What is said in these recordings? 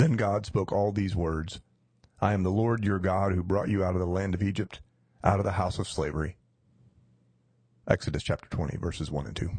Then God spoke all these words I am the Lord your God who brought you out of the land of Egypt, out of the house of slavery. Exodus chapter 20, verses 1 and 2.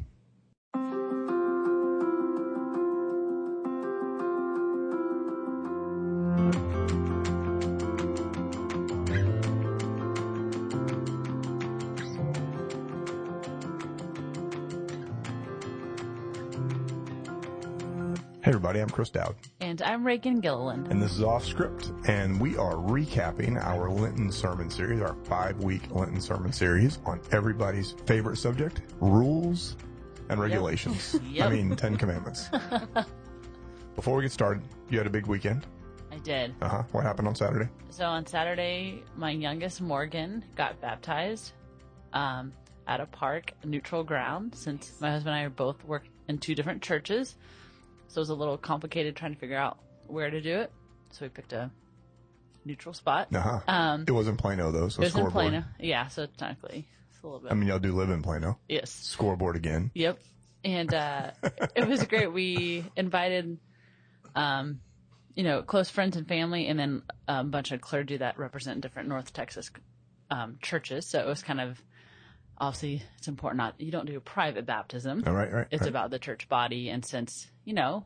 Hey everybody, I'm Chris Dowd. And I'm Raegan Gilliland. And this is Off Script, and we are recapping our Lenten sermon series, our five week Lenten sermon series on everybody's favorite subject, rules and regulations. Yep. I mean, Ten Commandments. Before we get started, you had a big weekend. I did. Uh huh. What happened on Saturday? So on Saturday, my youngest Morgan got baptized um, at a park, neutral ground, since my husband and I are both work in two different churches. So it was a little complicated trying to figure out where to do it. So we picked a neutral spot. Uh huh. Um, it was in Plano though, so it was in scoreboard. Plano. Yeah, so technically it's a little bit. I mean, y'all do live in Plano. yes. Scoreboard again. Yep. And uh, it was great. We invited, um, you know, close friends and family, and then a bunch of clergy that represent different North Texas um, churches. So it was kind of obviously it's important. Not you don't do a private baptism. All right, right. It's right. about the church body, and since you know,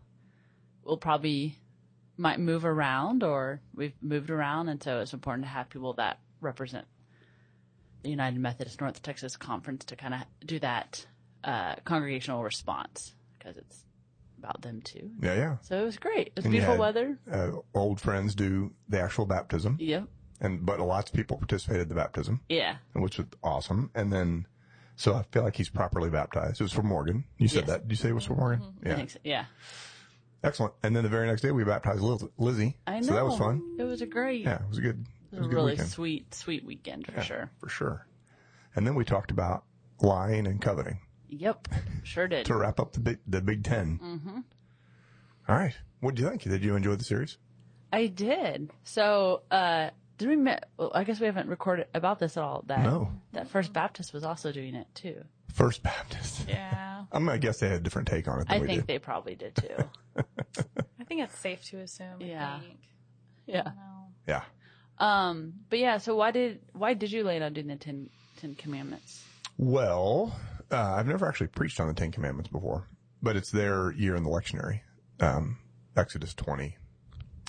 we'll probably might move around, or we've moved around, and so it's important to have people that represent the United Methodist North Texas Conference to kind of do that uh, congregational response because it's about them too. Yeah, yeah. So it was great. It was And beautiful had- weather. Uh, old friends do the actual baptism, Yep. And but lots of people participated in the baptism. Yeah. which was awesome. And then, so I feel like he's properly baptized. It was for Morgan. You said Yes. that. Did you say it was for Morgan? I Yeah. so. Yeah. Excellent. And then the very next day we baptized Liz- Lizzie. I know. So that was fun. It was a great, Yeah, it was a good, it it was a really weekend. sweet, sweet weekend for sure. For sure. And then we talked about lying and coveting Yep. Sure did. to wrap up the big, the big 10 Mm-hmm. All right. What did you think? Did you enjoy the series? I did. So, uh, did we? Me- well, I guess we haven't recorded about this at all. That No. that First Baptist was also doing it too. First Baptist. Yeah, I'm gonna guess they had a different take on it than I we think did. they probably did too. I think it's safe to assume. I Yeah. think. yeah. No. yeah. Um. But yeah. So why did why did you lay on doing the Ten Ten Commandments? Well, uh, I've never actually preached on the Ten Commandments before, but it's their year in the lectionary, um, Exodus 20.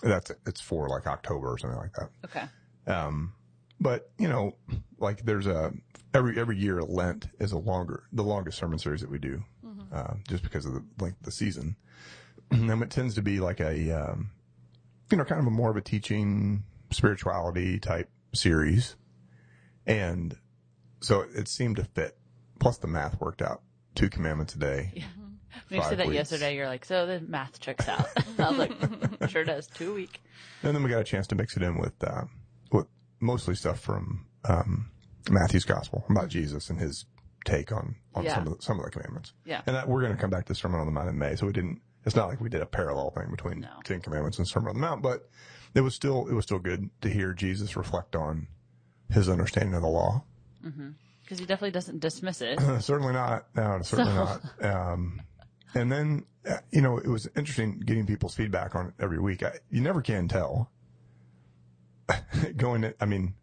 That's it's for like October or something like that. Okay. Um, but you know, like there's a every every year Lent is a longer the longest sermon series that we do, uh, just because of the length of the season, and it tends to be like a um, you know kind of a more of a teaching spirituality type series, and so it seemed to fit. Plus the math worked out. Two commandments a day. When you said that weeks. yesterday, you're like, so the math checks out. I was like, sure does. Two a week. And then we got a chance to mix it in with, uh, with mostly stuff from, um, Matthew's gospel about Jesus and his take on, on Yeah. some of the, some of the commandments. Yeah. And that, we're going to come back to Sermon on the Mount in May. So we didn't, it's not like we did a parallel thing between No. Ten Commandments and Sermon on the Mount, but it was still, it was still good to hear Jesus reflect on his understanding of the law. Because he definitely doesn't dismiss it. certainly not. No, certainly not. Um, and then, uh, you know, it was interesting getting people's feedback on it every week. I, you never can tell. Going, I mean,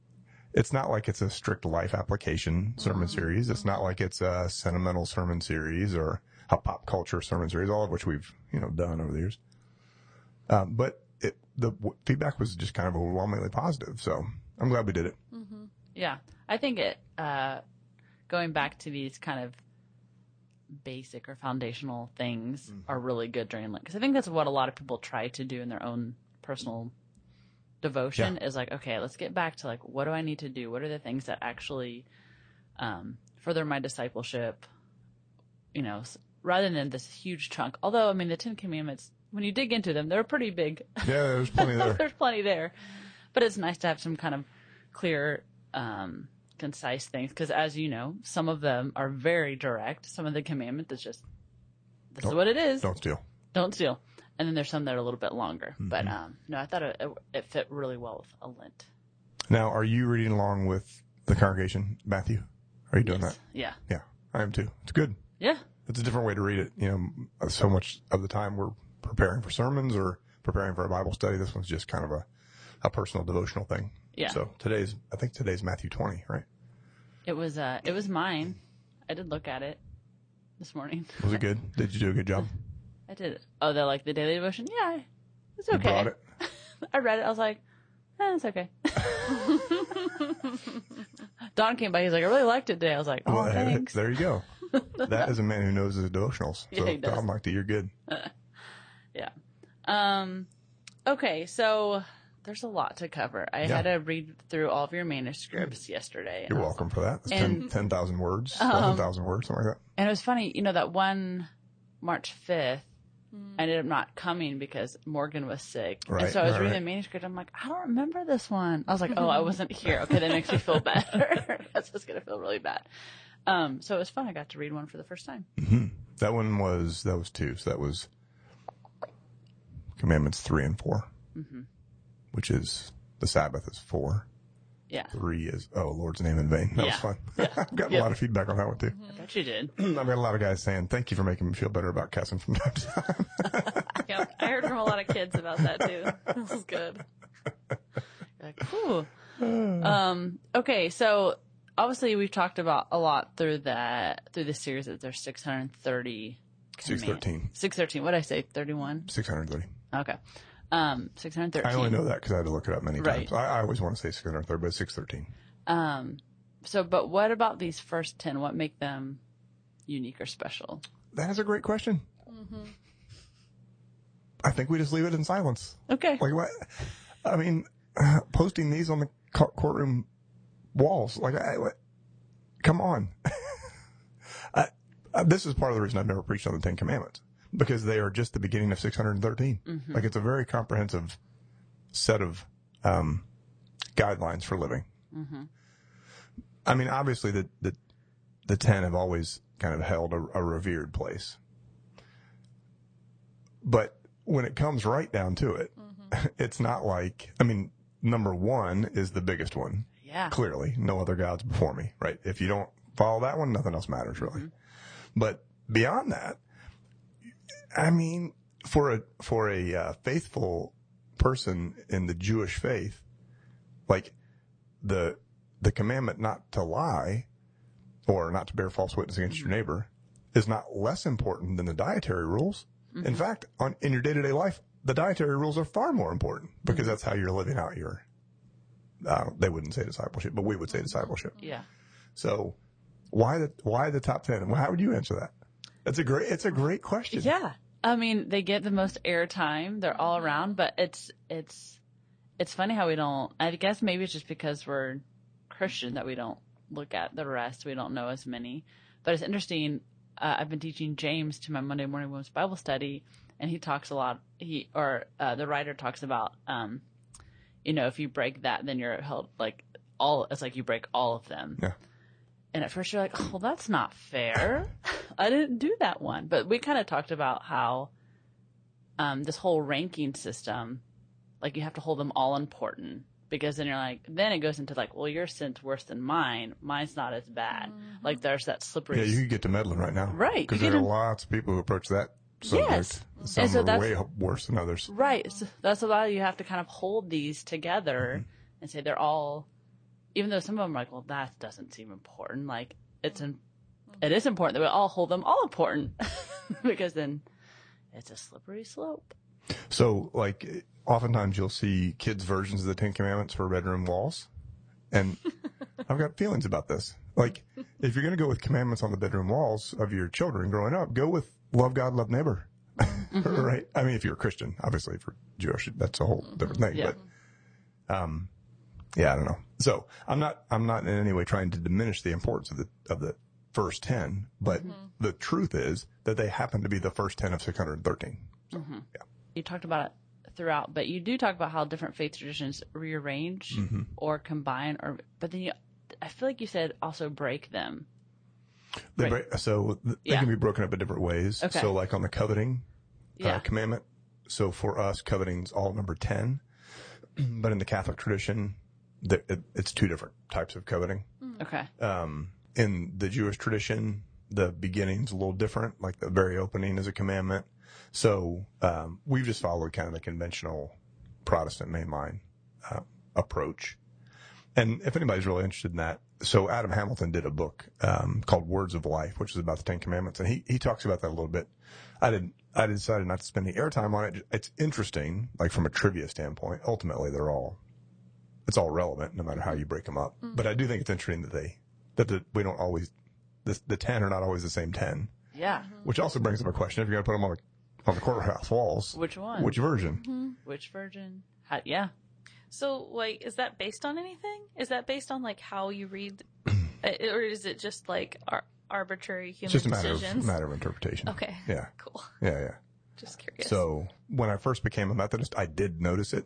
it's not like it's a strict life application sermon series. It's not like it's a sentimental sermon series or a pop culture sermon series, all of which we've, you know, done over the years. Um, but it, the w- feedback was just kind of overwhelmingly positive. So I'm glad we did it. Yeah, I think it. Uh, going back to these kind of basic or foundational things are really good during Lent because I think that's what a lot of people try to do in their own personal devotion is like, okay, let's get back to like, what do I need to do? What are the things that actually um, further my discipleship? You know, rather than this huge chunk. Although, I mean, the Ten Commandments, when you dig into them, they're pretty big. Yeah, there's plenty there. There's plenty there, but it's nice to have some kind of clear, um, concise things because, as you know, some of them are very direct. Some of the commandments is just this is Don't- what it is. Don't steal. Don't steal. And then there's some that are a little bit longer. But Mm-hmm. um, no, I thought it, it, it fit really well with a Lent. Now, are you reading along with the congregation, Matthew? Are you doing Yes. that? Yeah. Yeah, I am too. It's good. Yeah. It's a different way to read it. You know, so much of the time we're preparing for sermons or preparing for a Bible study. This one's just kind of a, a personal devotional thing. Yeah. So today's, I think today's Matthew 20, right? It was uh it was mine. I did look at it this morning. Was it good? Did you do a good job? I did. Oh, the like the daily devotion. Yeah, it's You okay. brought it? I read it. I was like, eh, it's okay. Don came by. He's like, I really liked it today. I was like, oh, Well, there- thanks. There you go. that is a man who knows his devotionals. Yeah, So he does. Tom liked it. You're good. Yeah. Um. Okay, so there's a lot to cover. I Yeah. had to read through all of your manuscripts yesterday. You're welcome for that. It's And- 10 10,000 words, Um, 11,000 words, something like that. And it was funny, you know, that one March 5th, I ended up not coming because Morgan was sick. Right, and so I was right, reading right. the manuscript. I'm like, I don't remember this one. I was like, oh, I wasn't here. Okay, that makes me feel better. That's just going to feel really bad. Um, so it was fun. I got to read one for the first time. That one was, that was two. So that was commandments three and 4 Mm-hmm. Which is the Sabbath is four. Yeah. Three is, oh, Lord's name in vain. That Yeah. was fun. I've gotten Yep. a lot of feedback on that one too. I bet you did. I've got a lot of guys saying, thank you for making me feel better about cussing from time to time. Yep. I heard from a lot of kids about that too. This is good. Like, Ooh. Um, okay, so obviously we've talked about a lot through that through the series that there's 630 613. 613. What did I say? 31? 630. Okay. Um, 613. I only know that because I had to look it up many Right. times. I, I always want to say 630, but it's 613. Um, so, but what about these first 10? What make them unique or special? That is a great question. I think we just leave it in silence. Okay. Like what? I mean, uh, posting these on the co- courtroom walls. Like, I, what, come on. I, uh, this is part of the reason I've never preached on the Ten Commandments because they are just the beginning of 613. Mm-hmm. Like, it's a very comprehensive set of um, guidelines for living. Mm-hmm. I mean, obviously, the, the the ten have always kind of held a, a revered place, but when it comes right down to it, mm-hmm. it's not like I mean, number one is the biggest one. Yeah. Clearly, no other gods before me. Right? If you don't follow that one, nothing else matters really. But beyond that, I mean, for a for a uh, faithful person in the Jewish faith, like the the commandment not to lie or not to bear false witness against your neighbor is not less important than the dietary rules. In fact, on in your day to day life, the dietary rules are far more important because that's how you're living out your. Uh, they wouldn't say discipleship, but we would say discipleship. Yeah. So, why the why the top ten? How would you answer that? That's a great. It's a great question. Yeah. I mean, they get the most airtime. They're all around, but it's it's it's funny how we don't. I guess maybe it's just because we're Christian that we don't look at the rest. We don't know as many. But it's interesting. Uh, I've been teaching James to my Monday morning women's Bible study, and he talks a lot. He or uh, the writer talks about, um, you know, if you break that, then you're held like all. It's like you break all of them. Yeah. And at first you're like, oh, well, that's not fair. I didn't do that one. But we kind of talked about how um, this whole ranking system, like you have to hold them all important because then you're like, then it goes into like, well, your sin's worse than mine. Mine's not as bad. Like there's that slippery. Yeah, you could get to meddling right now. Right, Because you there are get in- lots of people who approach that subject. Yes. Some And so are that's- way worse than others. Right. So that's why you have to kind of hold these together and say they're all, even though some of them are like, well, that doesn't seem important. Like it's in, it is important that we all hold them all important because then it's a slippery slope. So, like, oftentimes you'll see kids' versions of the Ten Commandments for bedroom walls. And I've got feelings about this. Like, if you're going to go with commandments on the bedroom walls of your children growing up, go with love God, love neighbor. right? I mean, if you're a Christian, obviously, for Jewish, that's a whole different thing. Yeah. But, um, yeah, I don't know. So I'm not, I'm not in any way trying to diminish the importance of the, of the first 10, but mm-hmm. the truth is that they happen to be the first 10 of 613. So, mm-hmm. yeah. You talked about it throughout, but you do talk about how different faith traditions rearrange mm-hmm. or combine or, but then you, I feel like you said also break them. They Right. break, so they Yeah. can be broken up in different ways. Okay. So like on the coveting uh, Yeah. uh, commandment. So for us, coveting's all number 10. but in the Catholic tradition, the, it, it's two different types of coveting. Okay. Um, in the Jewish tradition, the beginning's a little different. Like the very opening is a commandment. So um, we've just followed kind of the conventional Protestant mainline uh, approach. And if anybody's really interested in that, so Adam Hamilton did a book um, called Words of Life, which is about the Ten Commandments, and he he talks about that a little bit. I didn't. I decided not to spend the airtime on it. It's interesting, like from a trivia standpoint. Ultimately, they're all it's all relevant, no matter how you break them up. Mm. But I do think it's interesting that they that the, we don't always the the ten are not always the same ten, Yeah. Mm-hmm. which also brings up a question: if you're going to put them on the on the courthouse walls, Which one? which version? Mm-hmm. Which version? How, yeah. So, like, is that based on anything? Is that based on like how you read, uh, or is it just like ar- arbitrary human It's just a matter decisions? of matter of interpretation. Okay. Yeah, Cool. yeah, yeah. Just curious. So when I first became a Methodist, I did notice it.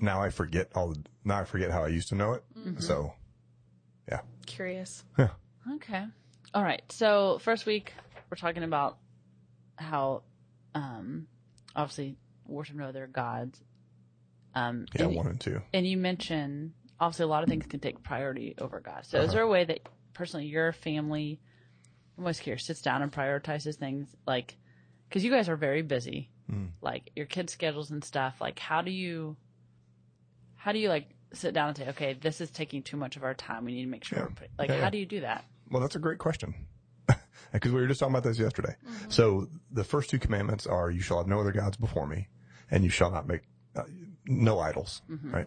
Now I forget all. The, now I forget how I used to know it. So, yeah, curious. yeah, Okay. All right. So first week, we're talking about how, um, obviously worship no other gods. Um, yeah. and, One and two. and you mentioned obviously a lot of things can take priority over God. So is there a way that personally your family, I'm always curious, sits down and prioritizes things like, because you guys are very busy, like your kids' schedules and stuff. Like, how do you, how do you like sit down and say, okay, this is taking too much of our time. We need to make sure. Yeah. We're put, like, Yeah, how yeah. do you do that? Well, that's a great question. Because we were just talking about this yesterday. So the first two commandments are: "You shall have no other gods before me, and you shall not make uh, no idols." Right?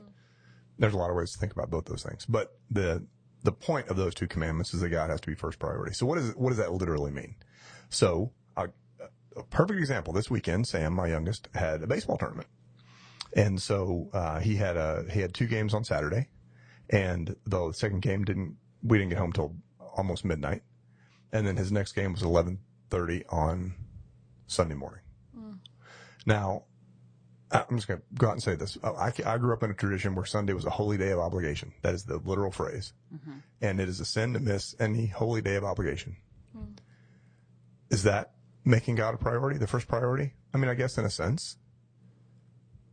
There's a lot of ways to think about both those things, but the the point of those two commandments is that God has to be first priority. So what is what does that literally mean? So a, a perfect example: this weekend, Sam, my youngest, had a baseball tournament, and so uh, he had a he had two games on Saturday, and the second game didn't we didn't get home till almost midnight, and then his next game was eleven thirty on Sunday morning. Hmm. Now, I- I'm just going to go out and say this. I, I grew up in a tradition where Sunday was a holy day of obligation. That is the literal phrase, mm-hmm. and it is a sin to miss any holy day of obligation. Hmm. Is that making God a priority, the first priority? I mean, I guess in a sense.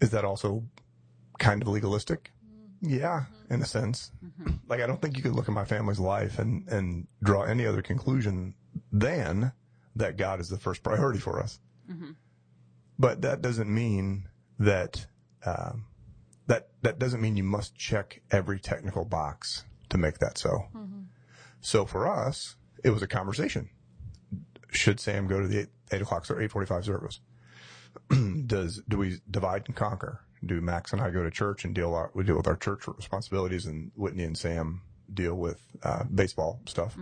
Is that also kind of legalistic? Mm-hmm. Yeah, mm-hmm. in a sense. Mm-hmm. Like, I don't think you could look at my family's life and, and draw any other conclusion than that God is the first priority for us. But that doesn't mean that, um, that, that doesn't mean you must check every technical box to make that so. So for us, it was a conversation. Should Sam go to the eight, eight o'clock or eight forty-five service? Does do we divide and conquer? Do Max and I go to church and deal our, we deal with our church responsibilities, and Whitney and Sam deal with uh, baseball stuff?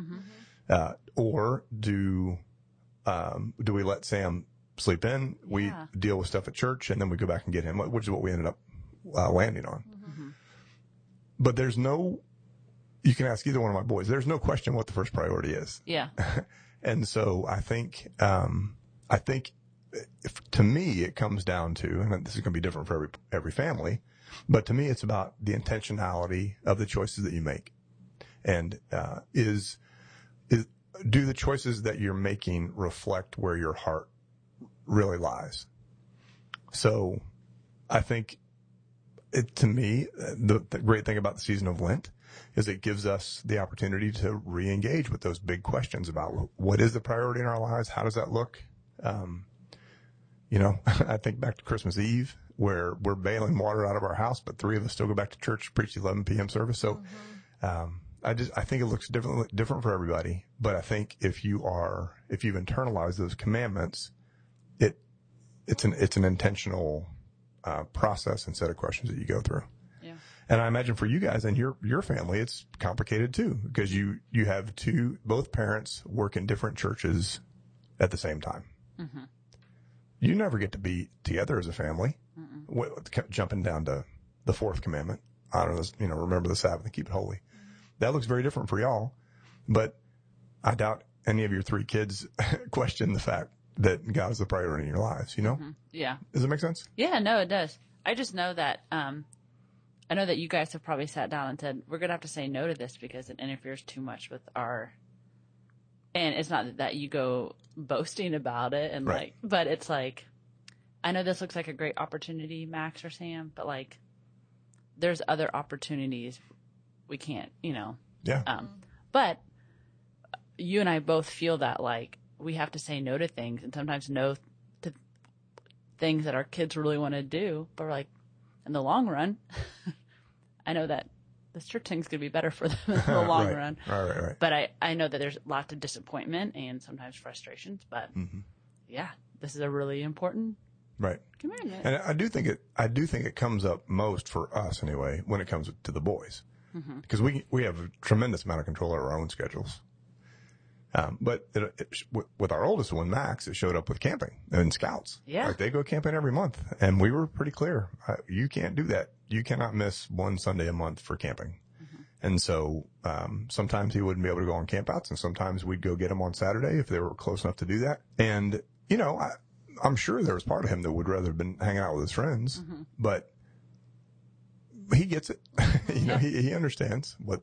Uh, or do um, do we let Sam sleep in? We Yeah. deal with stuff at church, and then we go back and get him, which is what we ended up uh, landing on. But there's no. You can ask either one of my boys. There's no question what the first priority is. Yeah. And so I think, um, I think if, to me, it comes down to, and this is going to be different for every, every family, but to me, it's about the intentionality of the choices that you make. And, uh, is, is, do the choices that you're making reflect where your heart really lies? So I think it, to me, the, the great thing about the season of Lent is it gives us the opportunity to re-engage with those big questions about what is the priority in our lives? How does that look? Um, you know, I think back to Christmas Eve where we're bailing water out of our house, but three of us still go back to church, preach the 11 p.m. service. So, um, I just, I think it looks different, different for everybody. But I think if you are, if you've internalized those commandments, it, it's an, it's an intentional, uh, process and set of questions that you go through. Yeah. And I imagine for you guys and your your family, it's complicated too because you you have two both parents work in different churches at the same time. You never get to be together as a family. What, jumping down to the fourth commandment, honor this, you know, remember the Sabbath and keep it holy. That looks very different for y'all, but I doubt any of your three kids question the fact that God is the priority in your lives. You know, Yeah. does it make sense? Yeah, no, it does. I just know that um, I know that you guys have probably sat down and said we're gonna have to say no to this because it interferes too much with our. And it's not that you go boasting about it and Right. like, but it's like, I know this looks like a great opportunity, Max or Sam, but like, there's other opportunities we can't, you know. Yeah. Um, but you and I both feel that like we have to say no to things, and sometimes no to things that our kids really want to do, but like, in the long run, I know that this church thing's going to be better for them in the long right. run. Right, right, right. But I, I know that there's lots of disappointment and sometimes frustrations, but Mm-hmm. yeah, this is a really important Right. commandment. And I do think it, I do think it comes up most for us anyway when it comes to the boys, because we we have a tremendous amount of control over our own schedules. Um, but it, it, with- our oldest one, Max, it showed up with camping and scouts. Yeah. like they go camping every month, and we were pretty clear: uh, you can't do that. You cannot miss one Sunday a month for camping. And so um, sometimes he wouldn't be able to go on campouts, and sometimes we'd go get him on Saturday if they were close enough to do that. And you know, I, I'm sure there was part of him that would rather have been hanging out with his friends, but he gets it. you know, he, he understands what,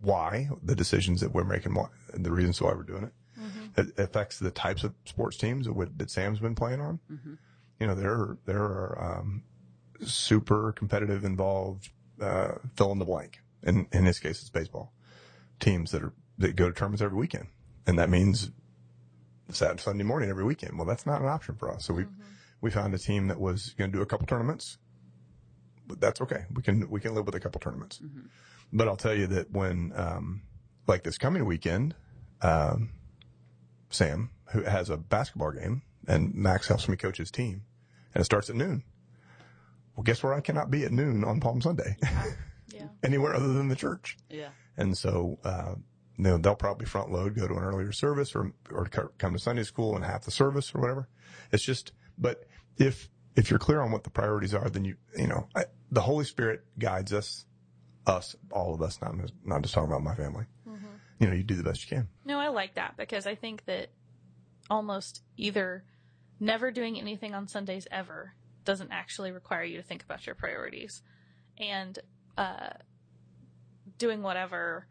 why the decisions that we're making, why, and the reasons why we're doing it. It affects the types of sports teams that, would, that Sam's been playing on. You know, there there are um, super competitive, involved, uh, fill in the blank. In in his case, it's baseball teams that are that go to tournaments every weekend, and that means Saturday, Sunday morning every weekend. Well, that's not an option for us. So we we found a team that was going to do a couple tournaments, but that's okay. We can we can live with a couple tournaments. But I'll tell you that when um, like this coming weekend, um, Sam who has a basketball game and Max helps me coach his team, and it starts at noon. Well, guess where I cannot be at noon on Palm Sunday? Yeah. Anywhere other than the church. yeah. And so, uh, you know, they'll probably front load, go to an earlier service or, or come to Sunday school and half the service or whatever. It's just, but if, if you're clear on what the priorities are, then you, you know, I, the Holy Spirit guides us, us, all of us, not, not just talking about my family. You know, you do the best you can. No, I like that because I think that almost either never doing anything on Sundays ever doesn't actually require you to think about your priorities, and uh, doing whatever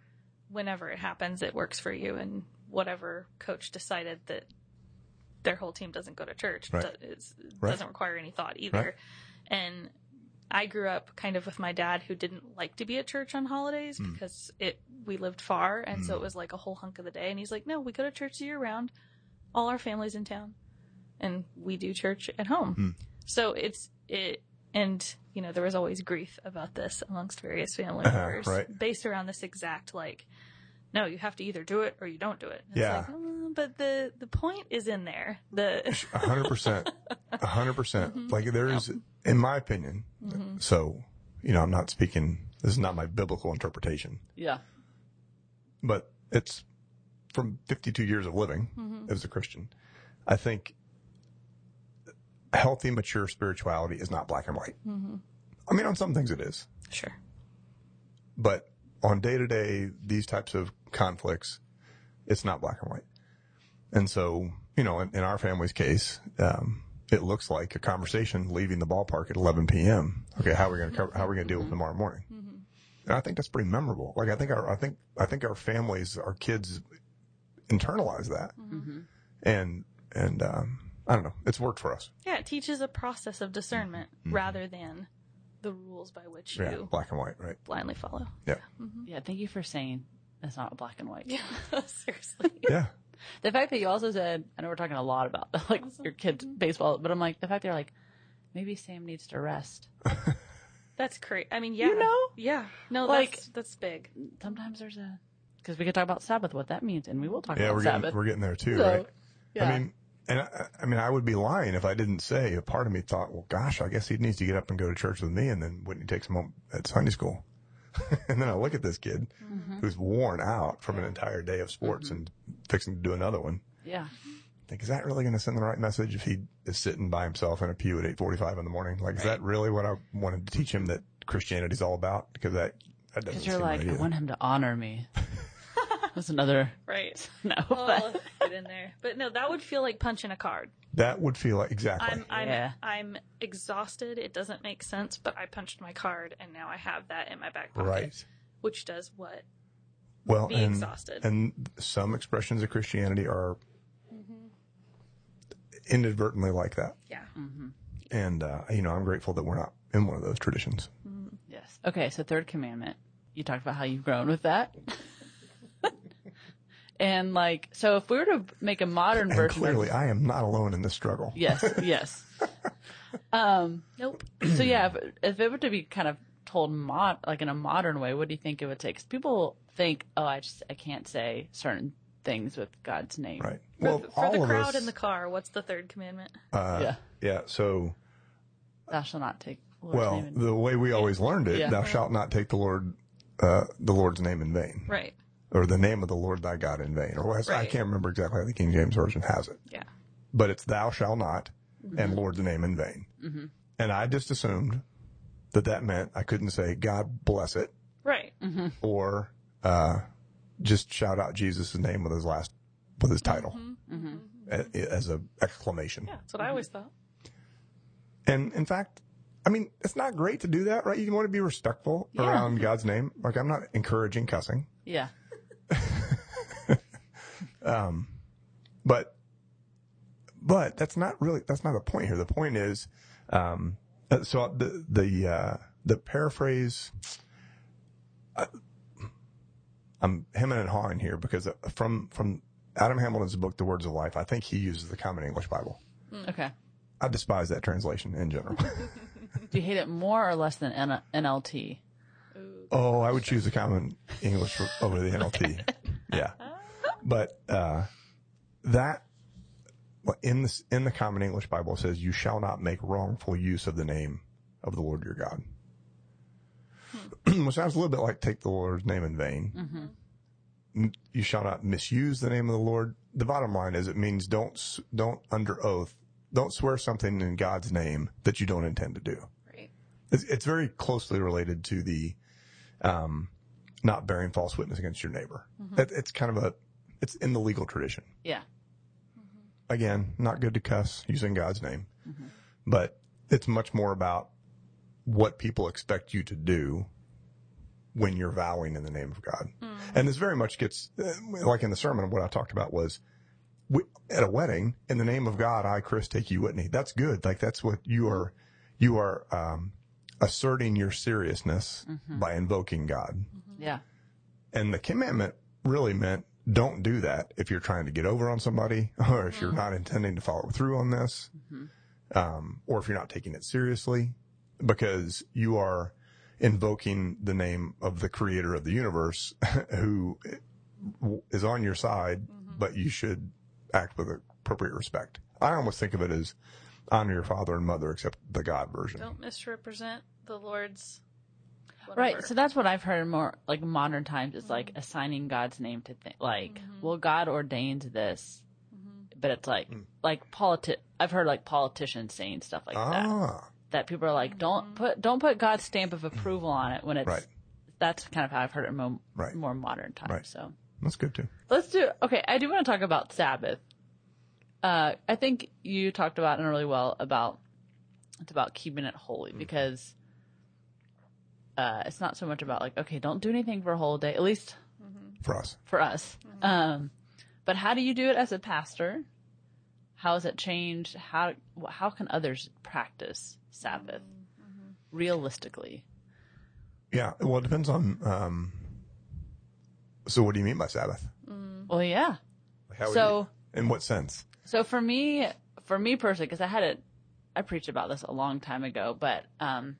whenever it happens, it works for you, and whatever coach decided that their whole team doesn't go to church Right. do- is, Right. doesn't require any thought either. Right. And I grew up kind of with my dad who didn't like to be at church on holidays Hmm. because it we lived far and so it was like a whole hunk of the day and he's like no we go to church year round all our families in town and we do church at home Hmm. so it's it and you know there was always grief about this amongst various family Uh-huh, members right. based around this exact like no you have to either do it or you don't do it And Yeah. it's like, "Mm, but the the point is in there the A hundred percent, a hundred percent. Like there's, in my opinion, mm-hmm. so, you know, I'm not speaking, this is not my biblical interpretation. Yeah. but it's from 52 years of living mm-hmm. as a Christian. I think healthy, mature spirituality is not black and white. Mm-hmm. I mean, on some things it is, sure but on day to day, these types of conflicts, it's not black and white. And so, you know, in, in our family's case, um, it looks like a conversation leaving the ballpark at 11 p.m. Okay, how are we going to how are we going to deal with mm-hmm. tomorrow morning? Mm-hmm. And I think that's pretty memorable. Like I think our I think I think our families, our kids, internalize that, mm-hmm. and and um, I don't know, it's worked for us. yeah it teaches a process of discernment rather than the rules by which Yeah, you black and white, right? blindly follow Yeah, Yeah. Thank you for saying it's not black and white. yeah seriously yeah, The fact that you also said, I know we're talking a lot about like your kids' mm-hmm. baseball, but I'm like, the fact they're like, maybe Sam needs to rest. That's great. I mean, yeah. You know? Yeah. No, Like- that's, that's big. Sometimes there's a, because we could talk about Sabbath, what that means, and we will talk yeah. about We're Sabbath. getting we're getting there too, So, right? yeah. I mean, and I, I mean, I would be lying if I didn't say a part of me thought, well, gosh, I guess he needs to get up and go to church with me, and then Whitney takes him home at Sunday school. and then I look at this kid mm-hmm. Mm-hmm. who's worn out from an entire day of sports and fixing to do another one. yeah. Think, is that really going to send the right message if he is sitting by himself in a pew at 8:45 in the morning? Like, is that really what I wanted to teach him that Christianity is all about? Because that that doesn't Because you're seem like, right I either. want him to honor me. That's another, Right. no. Oh, but- get in there. But no, that would feel like punching a card. that would feel like exactly. I'm I'm Yeah. I'm exhausted. It doesn't make sense, but I punched my card and now I have that in my back pocket. right. Which does what? Well, Be and, exhausted. and some expressions of Christianity are inadvertently like that. Yeah. And, uh, you know, I'm grateful that we're not in one of those traditions. yes. Okay, so third commandment. You talked about how you've grown with that. and like, so if we were to make a modern And version clearly, of, I am not alone in this struggle. yes, yes. Um, Nope. so yeah, if, if it were to be kind of told mod like in a modern way, what do you think it would take? 'Cause people think, oh, I just I can't say certain things with God's name. Right. For, Well, the- for all the of crowd us, in the car, what's the third commandment? uh, Yeah. yeah. So, Thou shalt not take Lord's well, name. in- the way we always learned it, Yeah. thou shalt not take the Lord, uh, the Lord's name in vain, Right. or the name of the Lord thy God in vain, or I can't remember exactly how the King James version has it, Yeah. but it's thou shalt not, and Lord's name in vain. And I just assumed that that meant I couldn't say God bless it, Right. or uh, just shout out Jesus' name with his last with his title a- as a exclamation. Yeah. That's what I always thought. And in fact, I mean, it's not great to do that, right? You want to be respectful Yeah. around God's name. Like I'm not encouraging cussing, yeah. um, but but that's not really that's not the point here. The point is, um, uh, so the the uh, the paraphrase. I, I'm hemming and hawing here because uh, from from Adam Hamilton's book, The Words of Life, I think he uses the Common English Bible. Okay. I despise that translation in general. Do you hate it more or less than N- NLT? oh, I would choose the Common English over the NLT. Yeah, but uh, that well, in this in the Common English Bible it says, "You shall not make wrongful use of the name of the Lord your God," which sounds a little bit like take the Lord's name in vain. Mm-hmm. N- You shall not misuse the name of the Lord. The bottom line is, it means don't don't under oath don't swear something in God's name that you don't intend to do. Right. It's, it's very closely related to the um, not bearing false witness against your neighbor. Mm-hmm. It, it's kind of a it's in the legal tradition. Yeah. Mm-hmm. Again, not good to cuss using God's name, but it's much more about what people expect you to do when you're vowing in the name of God. And this very much gets uh, like in the sermon. What I talked about was we, at a wedding in the name of God, I, Chris, take you, Whitney. That's good. Like that's what you are. You are um, asserting your seriousness by invoking God. Yeah. And the commandment really meant don't do that if you're trying to get over on somebody or if you're not intending to follow through on this, um, or if you're not taking it seriously because you are invoking the name of the creator of the universe who is on your side, mm-hmm. but you should act with appropriate respect. I almost think of it as honor your father and mother, except the God version. Don't misrepresent the Lord's. Right. So that's what I've heard in more like modern times is like mm-hmm. assigning God's name to things. like, mm-hmm. well, God ordained this, but it's like mm. like politi- I've heard like politicians saying stuff like that. Ah, That people are like, don't put don't put God's stamp of approval on it when it's. Right. That's kind of how I've heard it in mo- Right. more modern times. Right. So that's good too. let's do. Okay, I do want to talk about Sabbath. Uh, I think you talked about it really well about it's about keeping it holy because uh, it's not so much about like okay, don't do anything for a whole day. At least For us. for us. Um, but how do you do it as a pastor? How has it changed? How how can others practice Sabbath realistically? Yeah. Well, it depends on. Um, so, what do you mean by Sabbath? Well, yeah. How So- you- in what sense? So for me, for me personally, because I had it, I preached about this a long time ago, but um,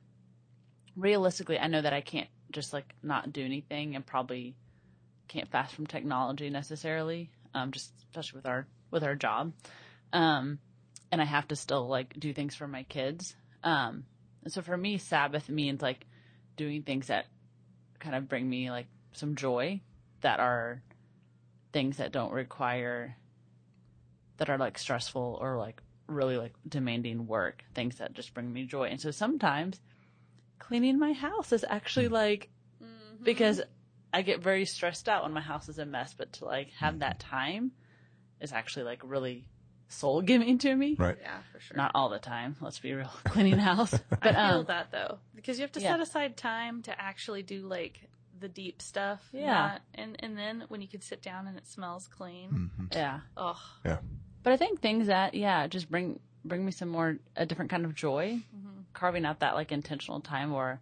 realistically, I know that I can't just like not do anything and probably can't fast from technology necessarily, um, just especially with our with our job, um, and I have to still like do things for my kids. Um, and so for me, Sabbath means like doing things that kind of bring me like some joy, that are things that don't require that are like stressful or like really like demanding work, things that just bring me joy. And so sometimes cleaning my house is actually like because I get very stressed out when my house is a mess, but to like have that time is actually like really soul giving to me. Right. Yeah, for sure. Not all the time, let's be real. Cleaning house. But I feel um that though, because you have to yeah. set aside time to actually do like the deep stuff. Yeah. not- and and then when you could sit down and it smells clean. yeah. Oh, Yeah. But I think things that yeah, just bring bring me some more a different kind of joy. Carving out that like intentional time where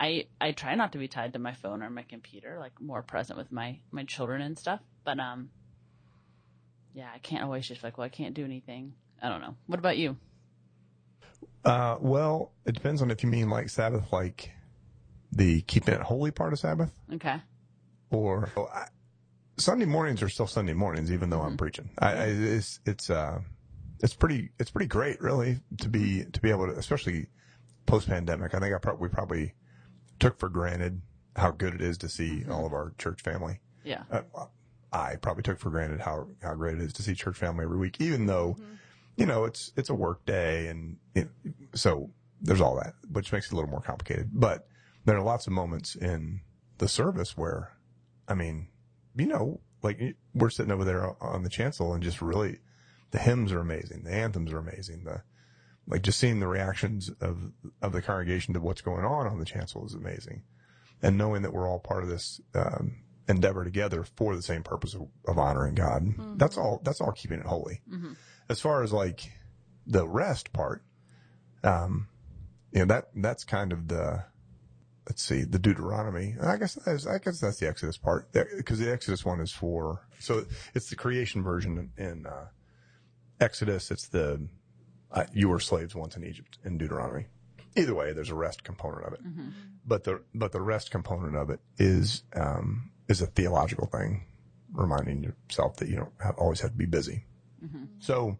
I I try not to be tied to my phone or my computer, like more present with my my children and stuff. But um, yeah, I can't always just like well, I can't do anything. I don't know. What about you? Uh, well, it depends on if you mean like Sabbath, like the keeping it holy part of Sabbath, Okay. or well, I, Sunday mornings are still Sunday mornings, even though I'm preaching. I, I, it's it's uh, it's pretty it's pretty great, really, to be to be able to, especially post pandemic. I think I probably we probably took for granted how good it is to see all of our church family. Yeah. Uh, I probably took for granted how how great it is to see church family every week, even though you know it's it's a work day, and it, so there's all that, which makes it a little more complicated. But there are lots of moments in the service where, I mean, you know, like we're sitting over there on the chancel, and just really, the hymns are amazing, the anthems are amazing, the like just seeing the reactions of of the congregation to what's going on on the chancel is amazing, and knowing that we're all part of this um, endeavor together for the same purpose of, of honoring God. That's all. That's all keeping it holy. As far as like the rest part, um, you know that that's kind of the let's see the Deuteronomy. I guess that's, I guess that's the Exodus part because the Exodus one is for so it's the creation version in, uh, Exodus. It's the uh, you were slaves once in Egypt in Deuteronomy. Either way, there's a rest component of it, but the but the rest component of it is um, is a theological thing, reminding yourself that you don't have, always have to be busy. So,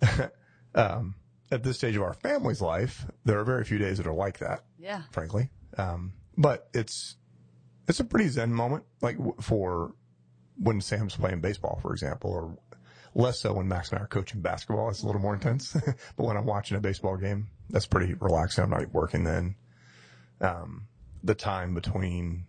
um, at this stage of our family's life, there are very few days that are like that Yeah. frankly. Um, but it's it's a pretty zen moment, like w- for when Sam's playing baseball, for example, or less so when Max and I are coaching basketball. It's a little more intense. but when I'm watching a baseball game, that's pretty relaxing. I'm not working then. Um, the time between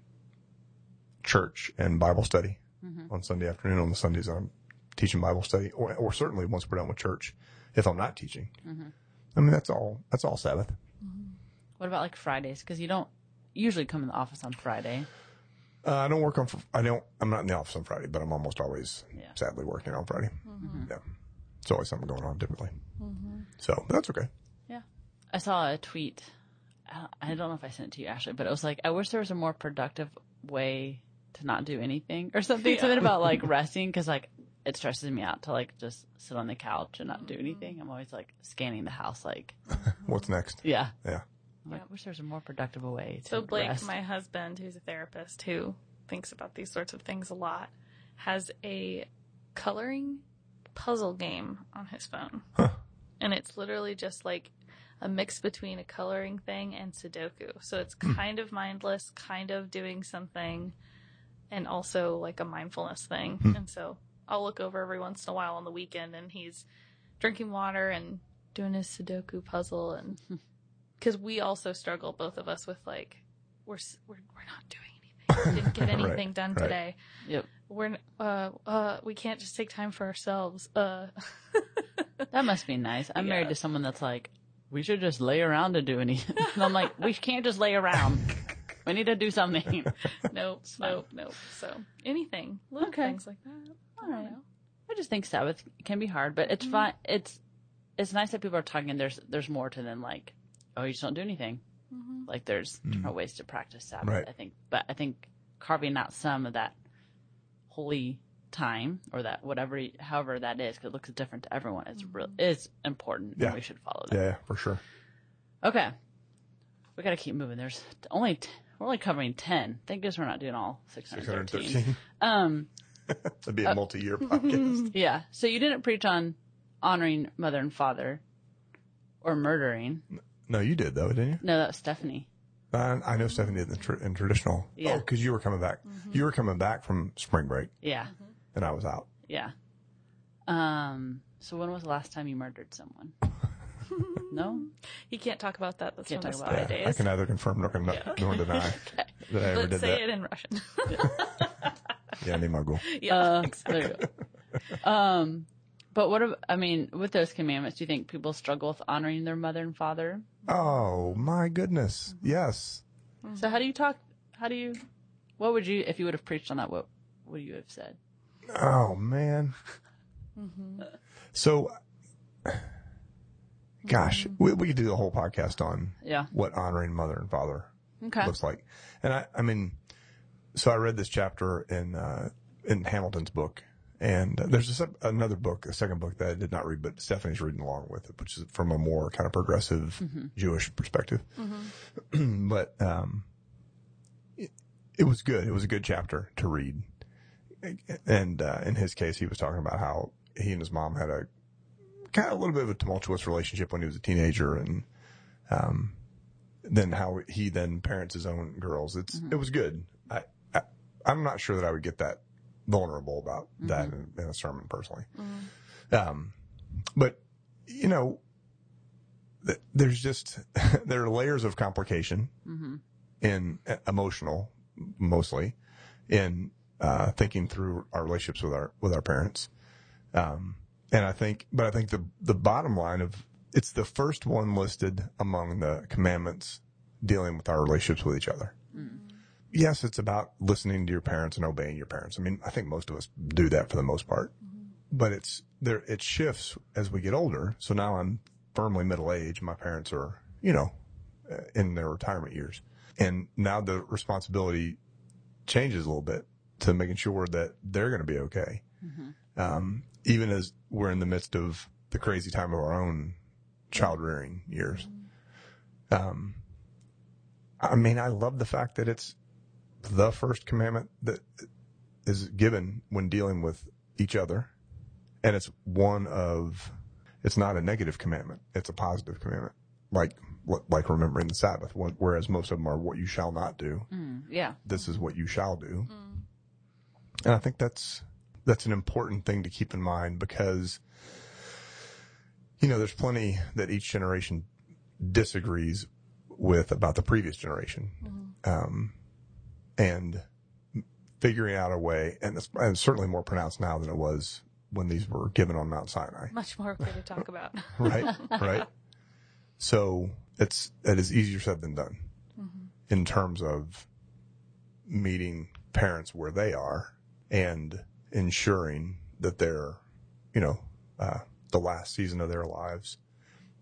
church and Bible study mm-hmm. on Sunday afternoon, on the Sundays I'm teaching Bible study, or, or certainly once we're done with church, if I'm not teaching. Mm-hmm. I mean, that's all. That's all Sabbath. Mm-hmm. What about like Fridays? Because you don't usually come in the office on Friday. Uh, I don't work on. I don't. I'm not in the office on Friday, but I'm almost always, Yeah. sadly, working on Friday. Yeah, it's always something going on typically. So but that's okay. Yeah. I saw a tweet. I don't- I don't know if I sent it to you, Ashley, but it was like, I wish there was a more productive way to not do anything or something. Yeah. Something about like resting because like it stresses me out to like just sit on the couch and not do mm-hmm. anything. I'm always like scanning the house, like, What's next? yeah. Yeah. I'm like, I wish there was a more productive way to So Blake, rest. my husband, who's a therapist who thinks about these sorts of things a lot, has a coloring puzzle game on his phone. Huh. And it's literally just like a mix between a coloring thing and Sudoku. So it's hmm. kind of mindless, kind of doing something, and also like a mindfulness thing. And so I'll look over every once in a while on the weekend and he's drinking water and doing his Sudoku puzzle and because we also struggle, both of us, with like we're we're, we're not doing anything. We didn't get Right, anything done right. today. Yep. We're uh uh we can't just take time for ourselves. Uh, That must be nice. I'm married to someone that's like, we should just lay around to do anything. and I'm like, we can't just lay around. We need to do something. nope, fine. nope, nope. So anything, little Okay. things like that. I don't Alright. know. I just think Sabbath can be hard, but it's mm-hmm. fine. It's it's nice that people are talking. There's there's more to than like, oh, you just don't do anything. Mm-hmm. Like there's mm-hmm. different ways to practice Sabbath. Right. I think, but I think carving out some of that holy time or that whatever, however that is, because it looks different to everyone, is real is important, Yeah. and we should follow that. Yeah, for sure. Okay, we got to keep moving. There's only t- we're only covering ten. Thank goodness we're not doing all six hundred thirteen. 613. Um. That'd be a multi-year podcast. Yeah. So you didn't preach on honoring mother and father or murdering. No, you did though, didn't you? No, that was Stephanie. Uh, I know Stephanie did in, tr- in traditional. Yeah. Oh, because you were coming back. You were coming back from spring break, Yeah. and I was out. Yeah. Um. So when was the last time you murdered someone? no. He can't talk about that. That's Can't from the talk about spy it. I can neither confirm nor, con- nor deny that I ever Let's did say that. it in Russian. Yeah, I need my goal. yeah, Uh, exactly. there you go. Um. But what? ab- I mean, with those commandments, do you think people struggle with honoring their mother and father? Oh my goodness! Yes. So how do you talk? How do you? What would you, if you would have preached on that? What would you have said? Oh man. So, gosh, we, we could do a whole podcast on Yeah. what honoring mother and father Okay. looks like. And I, I mean, so I read this chapter in uh, in Hamilton's book, And there's a, another book, a second book that I did not read, but Stephanie's reading along with it, which is from a more kind of progressive Jewish perspective. but um, it, it was good. It was a good chapter to read. And uh, in his case, he was talking about how he and his mom had a kind of a little bit of a tumultuous relationship when he was a teenager, and um, then how he then parents his own girls. It's it was good. I, I I'm not sure that I would get that vulnerable about that in, in a sermon personally. Um, but you know, th- there's just there are layers of complication in uh, emotional, mostly in uh, thinking through our relationships with our with our parents. Um, and I think, but I think the the bottom line of it's the first one listed among the commandments dealing with our relationships with each other. Yes, it's about listening to your parents and obeying your parents. I mean, I think most of us do that for the most part, but it's there. It shifts as we get older. So now I'm firmly middle age. My parents are, you know, uh, in their retirement years, and now the responsibility changes a little bit to making sure that they're going to be okay. Um, even as we're in the midst of the crazy time of our own child rearing years. Um, I mean, I love the fact that it's the first commandment that is given when dealing with each other. And it's one of, it's not a negative commandment. It's a positive commandment. Like, like remembering the Sabbath, whereas most of them are what you shall not do Mm, yeah. this is what you shall do. And I think that's that's an important thing to keep in mind because you know there's plenty that each generation disagrees with about the previous generation, um, and figuring out a way, and it's, and it's certainly more pronounced now than it was when these were given on Mount Sinai Much more to talk about. right? right. So it's it is easier said than done in terms of meeting parents where they are and ensuring that their, you know, uh, the last season of their lives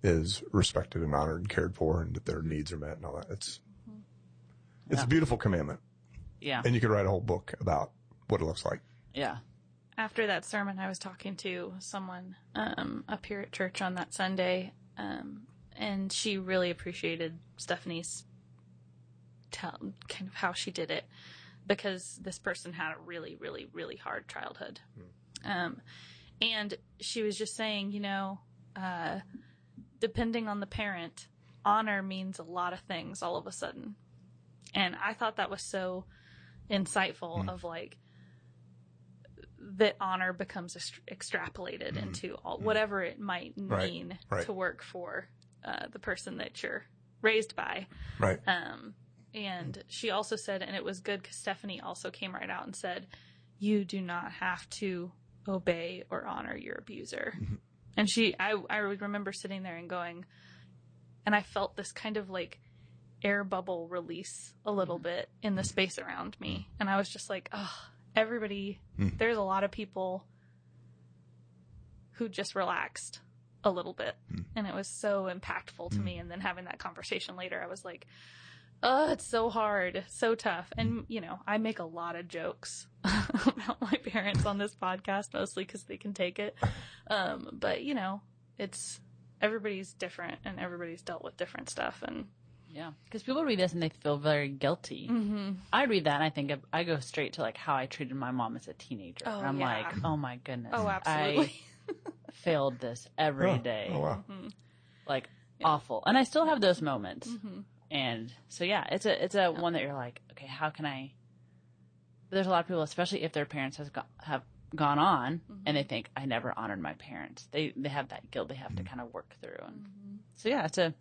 is respected and honored and cared for, and that their needs are met and all that. It's it's a beautiful commandment, Yeah. and you could write a whole book about what it looks like. Yeah. After that sermon, I was talking to someone um, up here at church on that Sunday, um, and she really appreciated Stephanie's tell, kind of how she did it because this person had a really, really, really hard childhood. Um, and she was just saying, you know, uh, depending on the parent, honor means a lot of things all of a sudden. And I thought that was so insightful of like, that honor becomes est- extrapolated into all, whatever it might Right, mean right. to work for uh, the person that you're raised by. Right. Um, and she also said, and it was good because Stephanie also came right out and said, "You do not have to obey or honor your abuser." Mm-hmm. And she, I, I remember sitting there and going, and I felt this kind of like air bubble release a little mm-hmm. bit in the mm-hmm. space around me, and I was just like, "Oh, everybody." Hmm. There's a lot of people who just relaxed a little bit, hmm. and it was so impactful to hmm. me. And then having that conversation later, I was like, oh, it's so hard, so tough. And, you know, I make a lot of jokes about my parents on this podcast, mostly because they can take it. Um, but, you know, it's everybody's different and everybody's dealt with different stuff. And Yeah. Because people read this and they feel very guilty. I read that and I think of, I go straight to like how I treated my mom as a teenager. Oh, and I'm yeah. like, oh my goodness. oh, absolutely. I failed this every Oh, day. oh, wow. Like awful. And I still have those moments. Mm-hmm. And so yeah, it's a it's a one that you're like, okay, how can I? There's a lot of people, especially if their parents has got, have gone on Mm-hmm. and they think I never honored my parents. They they have that guilt they have Mm-hmm. to kind of work through. And Mm-hmm. so yeah, it's a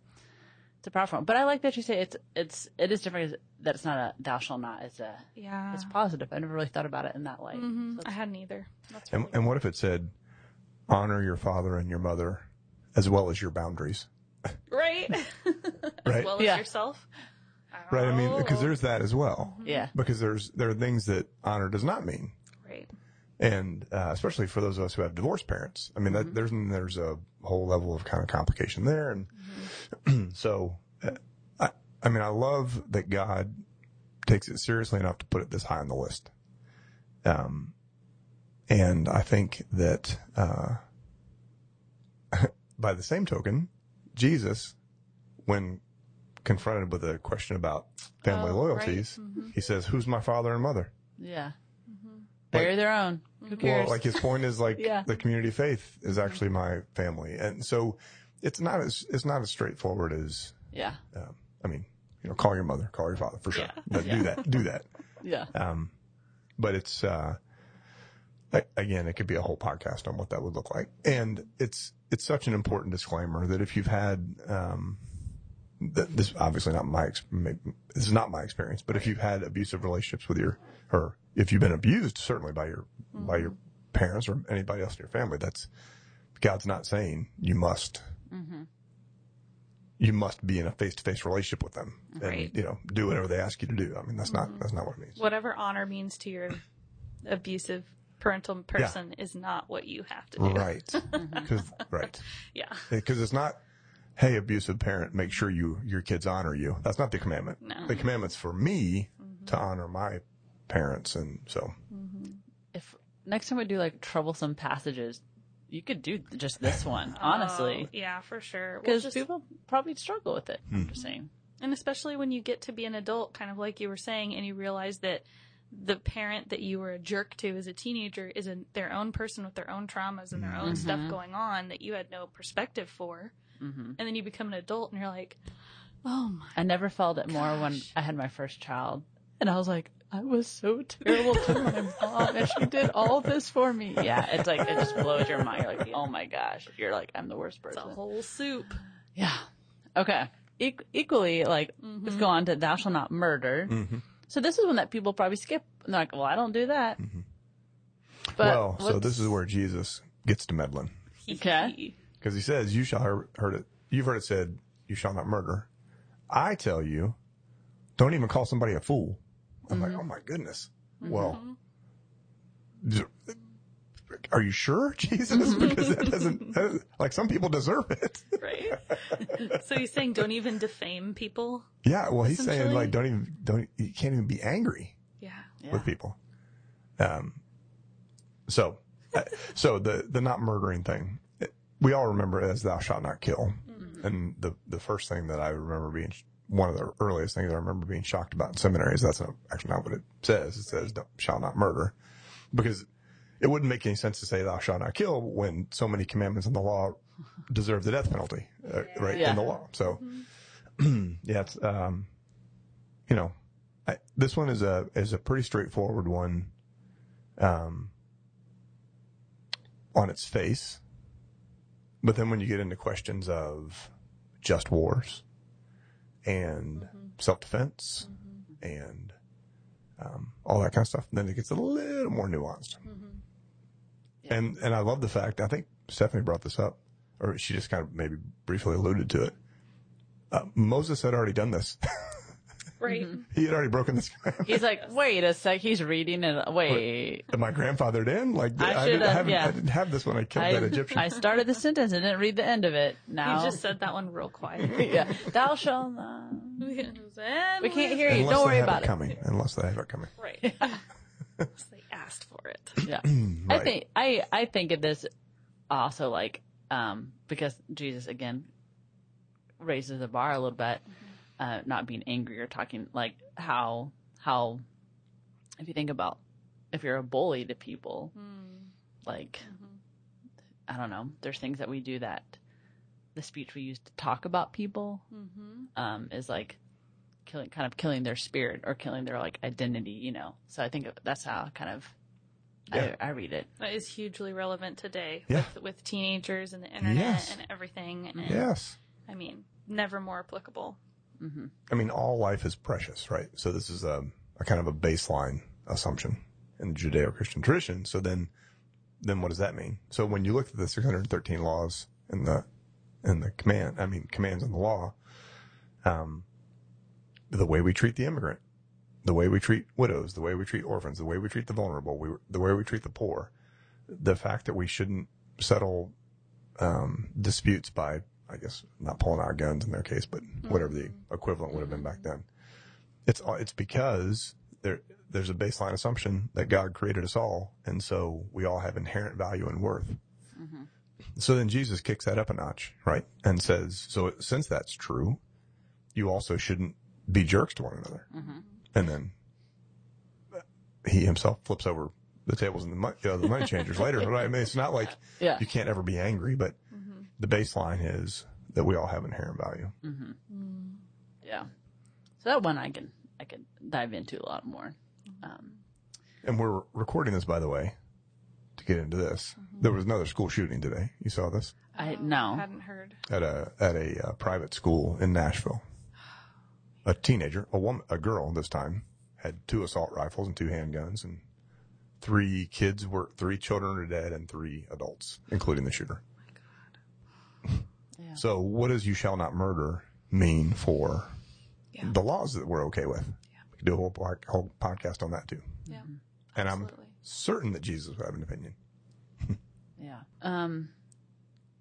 it's a powerful one. But I like that you say it's it's it is different that it's not a thou shall not. It's a yeah. it's positive. I never really thought about it in that light. Mhm. So I hadn't either. That's And, really and what if it said, honor your father and your mother, as well as your boundaries? Right. Right. as well as Yeah. yourself. Right. I mean, because Oh. there's that as well. yeah. Because there's there are things that honor does not mean, right. and uh, especially for those of us who have divorced parents. I mean, that, there's there's a whole level of kind of complication there, and so uh, I I mean, I love that God takes it seriously enough to put it this high on the list. Um, And I think that, uh, by the same token, Jesus, when confronted with a question about family Oh, loyalties, right. he says, who's my father and mother? Yeah. Bury their own. Who cares? Well, like his point is like Yeah. the community of faith is actually my family. And so it's not as, it's not as straightforward as, yeah. um, I mean, you know, call your mother, call your father for sure. Yeah. But Do that, do that. Yeah. Um, but it's, uh, again, it could be a whole podcast on what that would look like. And it's, it's such an important disclaimer that if you've had, um, th- this obviously not my, ex- ma- this is not my experience, but if you've had abusive relationships with your, or if you've been abused certainly by your, mm-hmm. by your parents or anybody else in your family, that's, God's not saying you must, mm-hmm. you must be in a face-to-face relationship with them and, you know, do whatever they ask you to do. I mean, that's not, mm-hmm. that's not what it means. Whatever honor means to your abusive parental person is not what you have to do. Right. Mm-hmm. Cause, right. Yeah. Because it's not, hey, abusive parent, make sure you, your kids honor you. That's not the commandment. No. The commandment's for me to mm-hmm. honor my parents. And so, mm-hmm. If next time we do like troublesome passages, you could do just this one, honestly. Oh, yeah, for sure. Well, Because just- people probably struggle with it. I'm hmm. just saying. And especially when you get to be an adult, kind of like you were saying, and you realize that the parent that you were a jerk to as a teenager is a, their own person with their own traumas and their own stuff going on that you had no perspective for. hmm And then you become an adult and you're like, oh my. I never felt it more when I had my first child. And I was like, I was so terrible to my mom and she did all this for me. Yeah, it's like, it just blows your mind. You're like, oh my gosh. You're like, I'm the worst person. It's a whole soup. Yeah. Okay. E- equally, like, let's go on to thou shalt not murder. Mm-hmm. So this is one that people probably skip. And they're like, well, I don't do that. But Mm-hmm. well, so this is where Jesus gets to meddling Okay. because he says, you shall hear- heard it. You've heard it said, you shall not murder. I tell you, don't even call somebody a fool. I'm like, oh my goodness. Well, d- are you sure, Jesus? Because that doesn't, that- like some people deserve it. Right? so he's saying don't even defame people? Yeah, well, he's saying like, don't even, don't, you can't even be angry Yeah. Yeah. with people. Um, so, uh, so the, the not murdering thing, it- we all remember as thou shalt not kill. And the, the first thing that I remember being, one of the earliest things I remember being shocked about in seminaries, that's not, actually not what it says. It says don't, shall not murder because it wouldn't make any sense to say thou shalt not kill when so many commandments in the law deserve the death penalty, uh, right? Yeah. In the law. So, yeah, it's, um, you know, I, this one is a, is a pretty straightforward one, um, on its face. But then when you get into questions of just wars and self-defense and, um, all that kind of stuff, then it gets a little more nuanced. And, and I love the fact, I think Stephanie brought this up, or she just kind of maybe briefly alluded to it. Uh, Moses had already done this. Right. he had already broken this. He's like, wait a sec. He's reading it. Wait. Am I grandfathered in? Like I I, didn't should've, have, yeah. I didn't have this when I killed I, that Egyptian. I started the sentence and didn't read the end of it. Now, You just said that one real quiet. yeah, thou shalt not. we We can't hear you. Unless Don't worry about it it. coming. Unless they have it coming. Right. Unless they asked for it. Yeah. I think I I think of this also like um because Jesus again raises the bar a little bit, uh, not being angry or talking like how how if you think about if you're a bully to people, like I don't know, there's things that we do that the speech we use to talk about people um, is like killing, kind of killing their spirit or killing their like identity, you know. So I think that's how kind of Yeah. I, I read it. That is hugely relevant today Yeah. with, with teenagers and the internet Yes. and everything. And, Yes. I mean, never more applicable. I mean, all life is precious, right? So this is a, a kind of a baseline assumption in the Judeo-Christian tradition. So then, then what does that mean? So when you look at the 613 laws in the, in the command, I mean, commands in the law, um, the way we treat the immigrant, the way we treat widows, the way we treat orphans, the way we treat the vulnerable, we, the way we treat the poor, the fact that we shouldn't settle, um, disputes by, I guess, not pulling out guns in their case, but mm-hmm. whatever the equivalent would have been back then. It's uh, it's because there, there's a baseline assumption that God created us all, and so we all have inherent value and worth. Mm-hmm. So then Jesus kicks that up a notch, right? And says, so since that's true, you also shouldn't be jerks to one another. And then he himself flips over the tables and the, mon- uh, the money changers later, right? I mean, it's not like Yeah. you can't ever be angry, but the baseline is that we all have inherent value. Yeah. So that one I can I can dive into a lot more. Um, And we're recording this, by the way, to get into this. There was another school shooting today. You saw this I no. Hadn't heard. at a at a uh, private school in Nashville. A teenager, a woman, a girl this time, had two assault rifles and two handguns, and three kids were three children are dead and three adults, including the shooter. Yeah. So, what does "you shall not murder" mean for Yeah. the laws that we're okay with? Yeah. We could do a whole, po- whole podcast on that too. Yeah. And I'm certain that Jesus would have an opinion. Yeah. Um.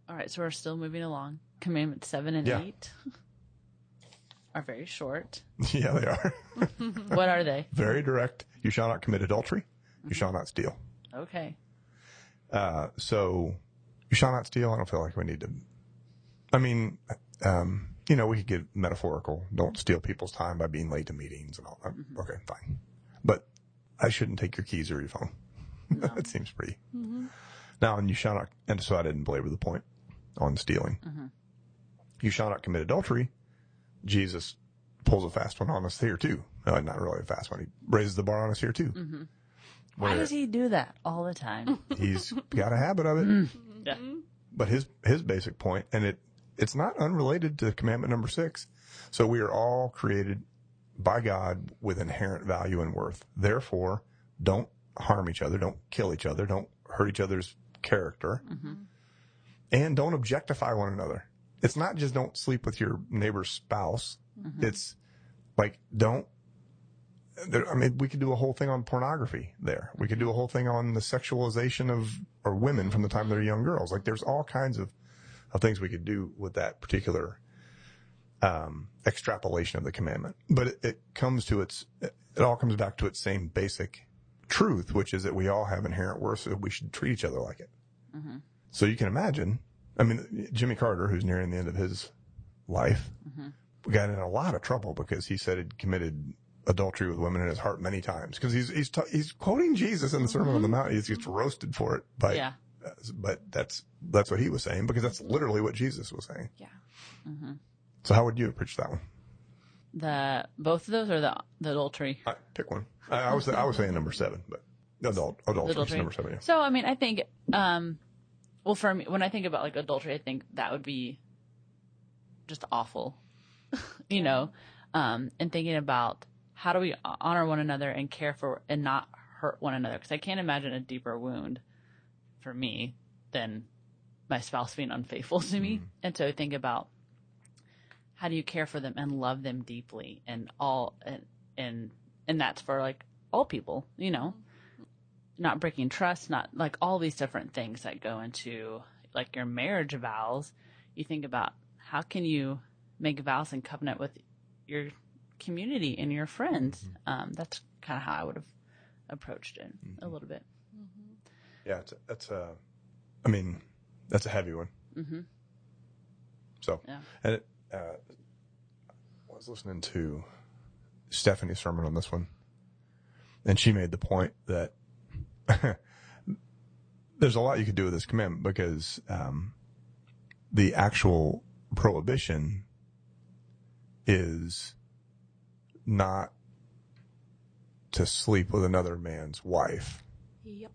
All right. So we're still moving along. Commandments seven and Yeah. eight are very short. yeah, they are. what are they? Very direct. You shall not commit adultery. You shall not steal. Okay. Uh, so you shall not steal. I don't feel like we need to. I mean, um, you know, we could get metaphorical. Don't steal people's time by being late to meetings and all that. Okay, fine. But I shouldn't take your keys or your phone. that seems pretty. Now, and you shall not, and so I didn't belabor the point on stealing. You shall not commit adultery. Jesus pulls a fast one on us here too. Uh, not really a fast one. He raises the bar on us here too. Mm-hmm. Why Where does he do that all the time? He's got a habit of it. Mm. Mm-hmm. yeah. but his his basic point, and it it's not unrelated to commandment number six. So we are all created by God with inherent value and worth. Therefore, don't harm each other, don't kill each other, don't hurt each other's character, mm-hmm. and don't objectify one another. It's not just don't sleep with your neighbor's spouse. It's like don't. There, I mean, we could do a whole thing on pornography there. We could do a whole thing on the sexualization of or women from the time they're young girls. Like there's all kinds of, of things we could do with that particular um, extrapolation of the commandment. But it, it comes to its, it all comes back to its same basic truth, which is that we all have inherent worth, so we should treat each other like it. So you can imagine, I mean, Jimmy Carter, who's nearing the end of his life, mm-hmm. got in a lot of trouble because he said he'd committed adultery with women in his heart many times because he's he's ta- he's quoting Jesus in the Sermon on the mm-hmm. Mount. He gets roasted for it, but Yeah. Uh, but that's that's what he was saying because that's literally what Jesus was saying. Yeah. Mm-hmm. So how would you approach that one? The both of those are the the adultery. I, pick one. I, I was I was saying number seven, but adult adultery is Adultery. number seven. Yeah. So I mean, I think, um, well, for me, when I think about like adultery, I think that would be just awful, you know, um, and thinking about how do we honor one another and care for and not hurt one another because I can't imagine a deeper wound for me than my spouse being unfaithful to me, and so I think about how do you care for them and love them deeply and all and and and that's for like all people, you know not breaking trust, not like all these different things that go into like your marriage vows. You think about how can you make vows and covenant with your community and your friends. Um, that's kind of how I would have approached it a little bit. Yeah, it's, that's a, I mean, that's a heavy one. hmm So, Yeah. and it, uh, I was listening to Stephanie's sermon on this one, and she made the point that there's a lot you could do with this commandment because um, the actual prohibition is not to sleep with another man's wife, Yep.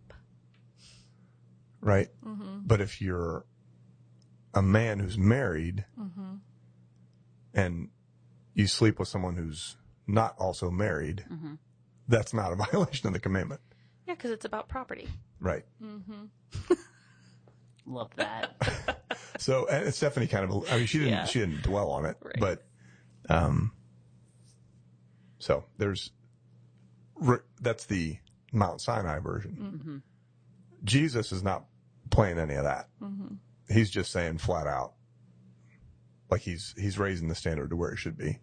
right? Mm-hmm. But if you're a man who's married mm-hmm. and you sleep with someone who's not also married, mm-hmm. that's not a violation of the commandment, Yeah, because it's about property. right? Mm-hmm. Love that. So and Stephanie kind of, I mean, she didn't, Yeah. she didn't dwell on it, Right. but, um, so there's, that's the Mount Sinai version. Jesus is not playing any of that. He's just saying flat out, like he's, he's raising the standard to where it should be,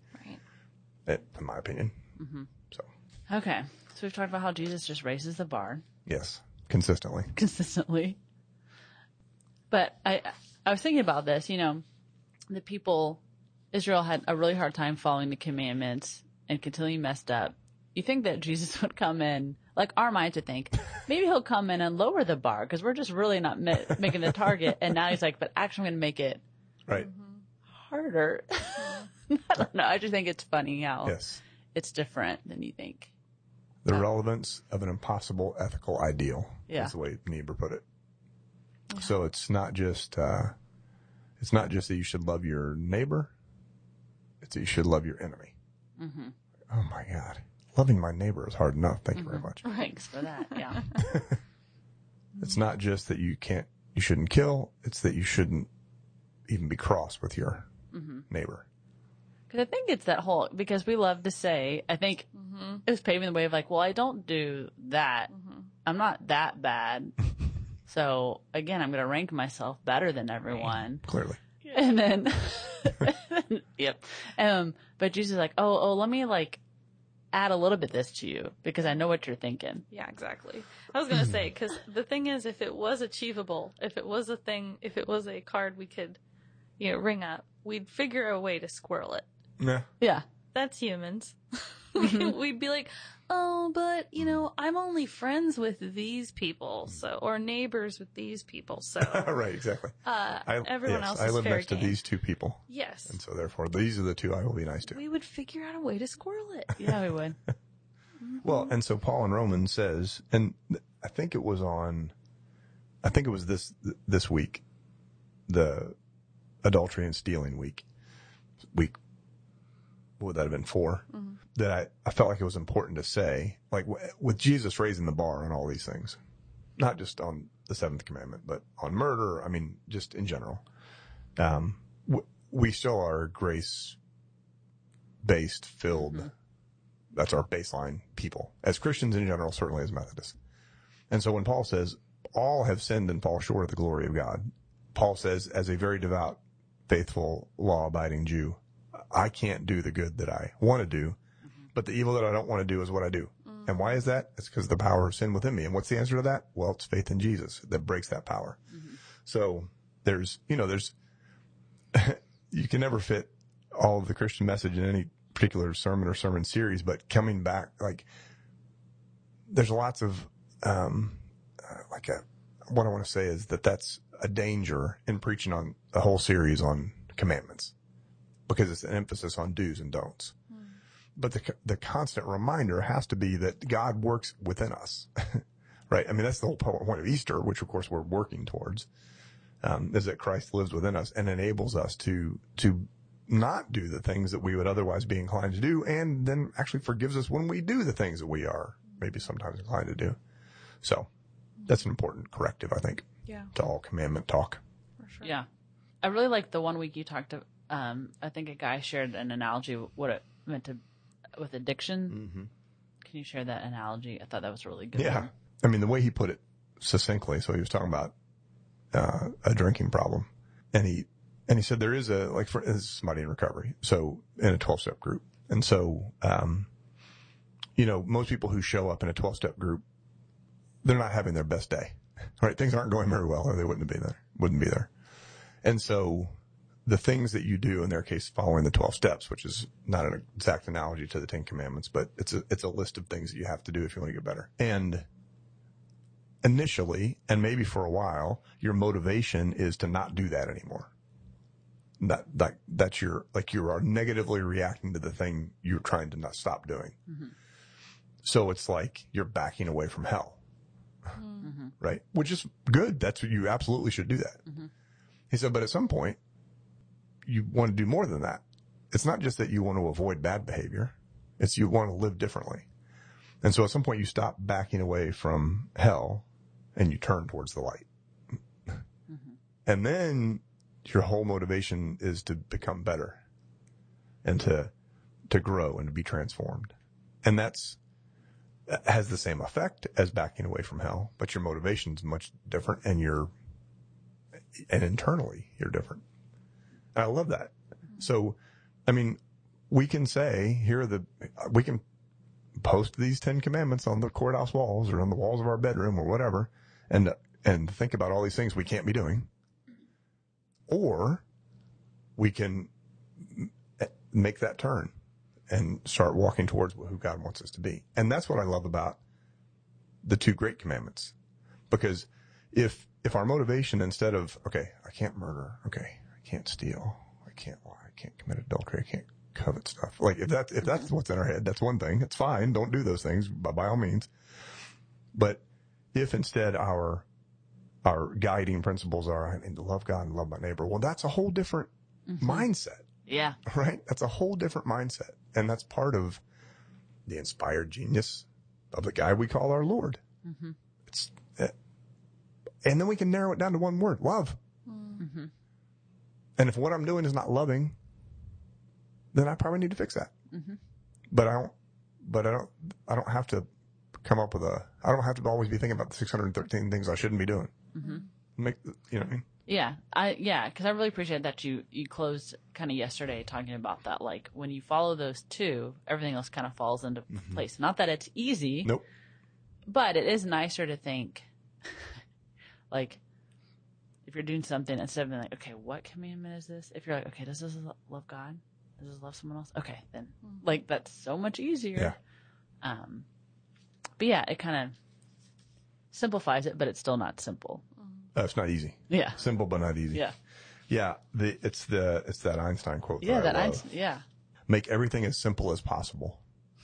Right. in my opinion. Mm-hmm. So Okay. So we've talked about how Jesus just raises the bar Yes, consistently. consistently. But I I was thinking about this, you know, the people Israel had a really hard time following the commandments and continually messed up. You think that Jesus would come in, like our minds would think, maybe he'll come in and lower the bar because we're just really not ma- making the target. And now he's like, but actually I'm going to make it Right. harder. I don't know. I just think it's funny how Yes. it's different than you think. The relevance of an impossible ethical ideal Yeah. is the way Niebuhr put it. So it's not just uh, it's not just that you should love your neighbor; it's that you should love your enemy. Mm-hmm. Oh my God, loving my neighbor is hard enough. Thank you very much. Thanks for that. Yeah. It's not just that you can't, you shouldn't kill; it's that you shouldn't even be cross with your neighbor. Because I think it's that whole because we love to say. I think it was paving the way of like, well, I don't do that. I'm not that bad. so again, I'm going to rank myself better than everyone. Clearly, And then, yep. Um, but Jesus is like, oh, oh, let me like add a little bit this to you because I know what you're thinking. Yeah, exactly. I was gonna say because the thing is, if it was achievable, if it was a thing, if it was a card we could, you know, ring up, we'd figure a way to squirrel it. Yeah. Yeah. That's humans. we'd be like, oh, but you know, I'm only friends with these people, so or neighbors with these people, so right, exactly. uh, I, everyone yes, else I is live fair next game. to these two people, Yes, and so therefore these are the two I will be nice to. we would figure out a way to squirrel it. Yeah, we would. Well, and so Paul in Romans says, and I think it was on, I think it was this this week, the adultery and stealing week, week. What would that have been 4 That I I felt like it was important to say, like w- with Jesus raising the bar on all these things, not just on the seventh commandment, but on murder. I mean, just in general. Um, w- we still are grace based, filled that's our baseline people as Christians in general, certainly as Methodists. And so when Paul says all have sinned and fall short of the glory of God, Paul says as a very devout, faithful, law abiding Jew, I can't do the good that I want to do, but the evil that I don't want to do is what I do. And why is that? It's because of the power of sin within me. And what's the answer to that? Well, it's faith in Jesus that breaks that power. So there's, you know, there's, you can never fit all of the Christian message in any particular sermon or sermon series, but coming back, like, there's lots of, um, uh, like a, what I want to say is that that's a danger in preaching on a whole series on commandments because it's an emphasis on do's and don'ts. But the, the constant reminder has to be that God works within us, right? I mean, that's the whole point of Easter, which of course we're working towards, um, is that Christ lives within us and enables us to, to not do the things that we would otherwise be inclined to do and then actually forgives us when we do the things that we are maybe sometimes inclined to do. So that's an important corrective, I think, Yeah, to all commandment talk. for sure. Yeah. I really like the one week you talked to, um, I think a guy shared an analogy of what it meant to, with addiction. Can you share that analogy? I thought that was really good. Yeah. one. I mean, the way he put it succinctly, so he was talking about, uh, a drinking problem and he, and he said there is a, like for, is somebody in recovery. So in a 12 step group. And so, um, you know, most people who show up in a 12 step group, they're not having their best day, right? Things aren't going very well or they wouldn't be there, wouldn't be there. And so the things that you do in their case, following the 12 steps, which is not an exact analogy to the 10 commandments, but it's a, it's a list of things that you have to do if you want to get better. And initially, and maybe for a while, your motivation is to not do that anymore. That, that, that's your, like you are negatively reacting to the thing you're trying to not stop doing. Mm-hmm. So it's like you're backing away from hell. Mm-hmm. Right. Which is good. That's what you absolutely should do that. Mm-hmm. He said, but at some point you want to do more than that. It's not just that you want to avoid bad behavior. It's you want to live differently. And so at some point you stop backing away from hell and you turn towards the light. Mm-hmm. And then your whole motivation is to become better and to, to grow and to be transformed. And that's, has the same effect as backing away from hell, but your motivation is much different and you're, and internally you're different. I love that. So, I mean, we can say here are the, we can post these Ten Commandments on the courthouse walls or on the walls of our bedroom or whatever, and and think about all these things we can't be doing, or we can make that turn and start walking towards who God wants us to be. And that's what I love about the two great commandments. Because if, if our motivation instead of, okay, I can't murder, okay, I can't steal, I can't lie, I can't commit adultery, I can't covet stuff. Like if that's, if that's mm-hmm. what's in our head, that's one thing. It's fine. Don't do those things by, by all means. But if instead our, our guiding principles are, I need to love God and love my neighbor, well, that's a whole different mm-hmm. mindset Yeah. right? That's a whole different mindset. And that's part of the inspired genius of the guy we call our Lord. Mm-hmm. It's, eh, and then we can narrow it down to one word, love. And if what I'm doing is not loving, then I probably need to fix that. Mm-hmm. But I don't, but I don't, I don't have to come up with a, I don't have to always be thinking about the 613 things I shouldn't be doing. Mm-hmm. Make, you know what I mean? Yeah, I yeah, because I really appreciate that you you closed kind of yesterday talking about that. Like when you follow those two, everything else kind of falls into mm-hmm. place. Not that it's easy, Nope. but it is nicer to think, like, if you're doing something instead of being like, okay, what commandment is this? If you're like, okay, does this love God? Does this love someone else? Okay, then like that's so much easier. Um, but yeah, it kind of simplifies it, but it's still not simple. Uh, it's not easy. Yeah, Simple, but not easy. yeah, Yeah, the it's the it's that Einstein quote. yeah. I That love. I yeah. make everything as simple as possible,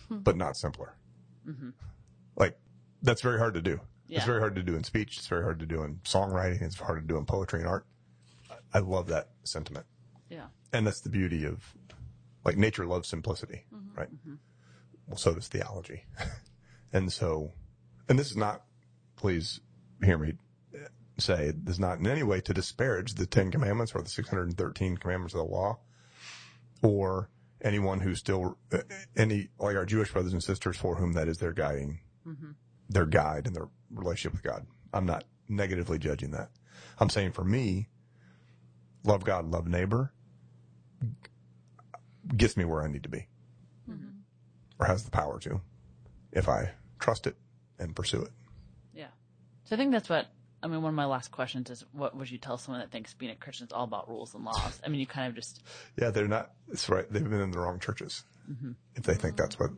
Hmm. but not simpler. Like that's very hard to do. It's Mm-hmm. Very hard to do in speech. It's very hard to do in songwriting. It's hard to do in poetry and art. I love that sentiment, Yeah. and that's the beauty of like nature loves simplicity, Mm-hmm. right? Well, so does theology, and so, and this is not. Please hear me say this is not in any way to disparage the Ten Commandments or the 613 commandments of the law or anyone who's still uh, any like our Jewish brothers and sisters for whom that is their guiding, their guide in their relationship with God. I'm not negatively judging that. I'm saying for me, love God, love neighbor gets me where I need to be mm-hmm. or has the power to if I trust it and pursue it. Yeah. So I think that's what I mean. One of my last questions is, what would you tell someone that thinks being a Christian is all about rules and laws? I mean, you kind of just Yeah, they're not. That's right. They've been in the wrong churches mm-hmm. if they think that's what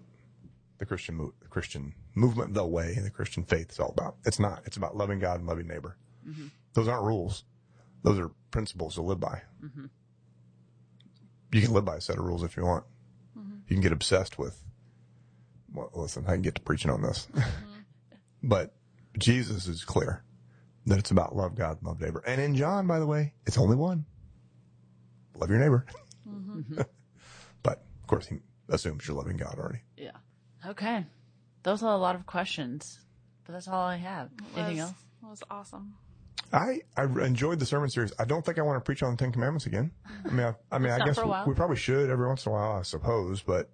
the Christian mo- the Christian movement, the way, the Christian faith is all about. It's not. It's about loving God and loving neighbor. Mm-hmm. Those aren't rules. Those are principles to live by. Mm-hmm. You can live by a set of rules if you want. Mm-hmm. You can get obsessed with. Well, listen, I can get to preaching on this, but Jesus is clear that it's about love God, and love neighbor. And in John, by the way, it's only one. Love your neighbor. but of course, he assumes you're loving God already. yeah. Okay. Those are a lot of questions, but that's all I have. Anything else? That was awesome. I, I enjoyed the sermon series. I don't think I want to preach on the Ten Commandments again. I mean, I, I mean, I guess we, we probably should every once in a while, I suppose, but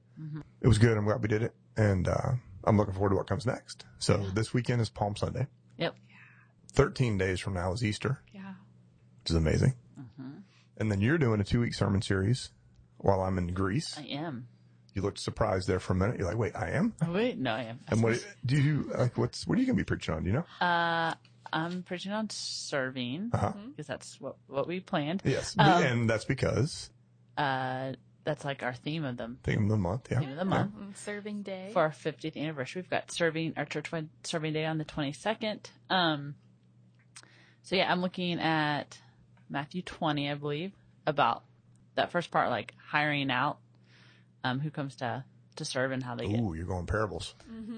it was good. I'm glad we did it. And, uh, I'm looking forward to what comes next. So this weekend is Palm Sunday. Yep. 13 days from now is Easter, Yeah. which is amazing. And then you're doing a two week sermon series while I'm in Greece. I am. You looked surprised there for a minute. You're like, wait, I am? Oh, wait, no, I am. And what do you like? What's what are you gonna be preaching on? Do you know? Uh, I'm preaching on serving Uh-huh. because that's what what we planned. Yes, Um, and that's because Uh, that's like our theme of the theme of the month. Yeah, theme of the month. And serving day. for our 50th anniversary. We've got serving our churchwide serving day on the 22nd. Um, so yeah, I'm looking at Matthew 20, I believe, about that first part, like hiring out, um, who comes to to serve and how they get, Ooh, you're going parables.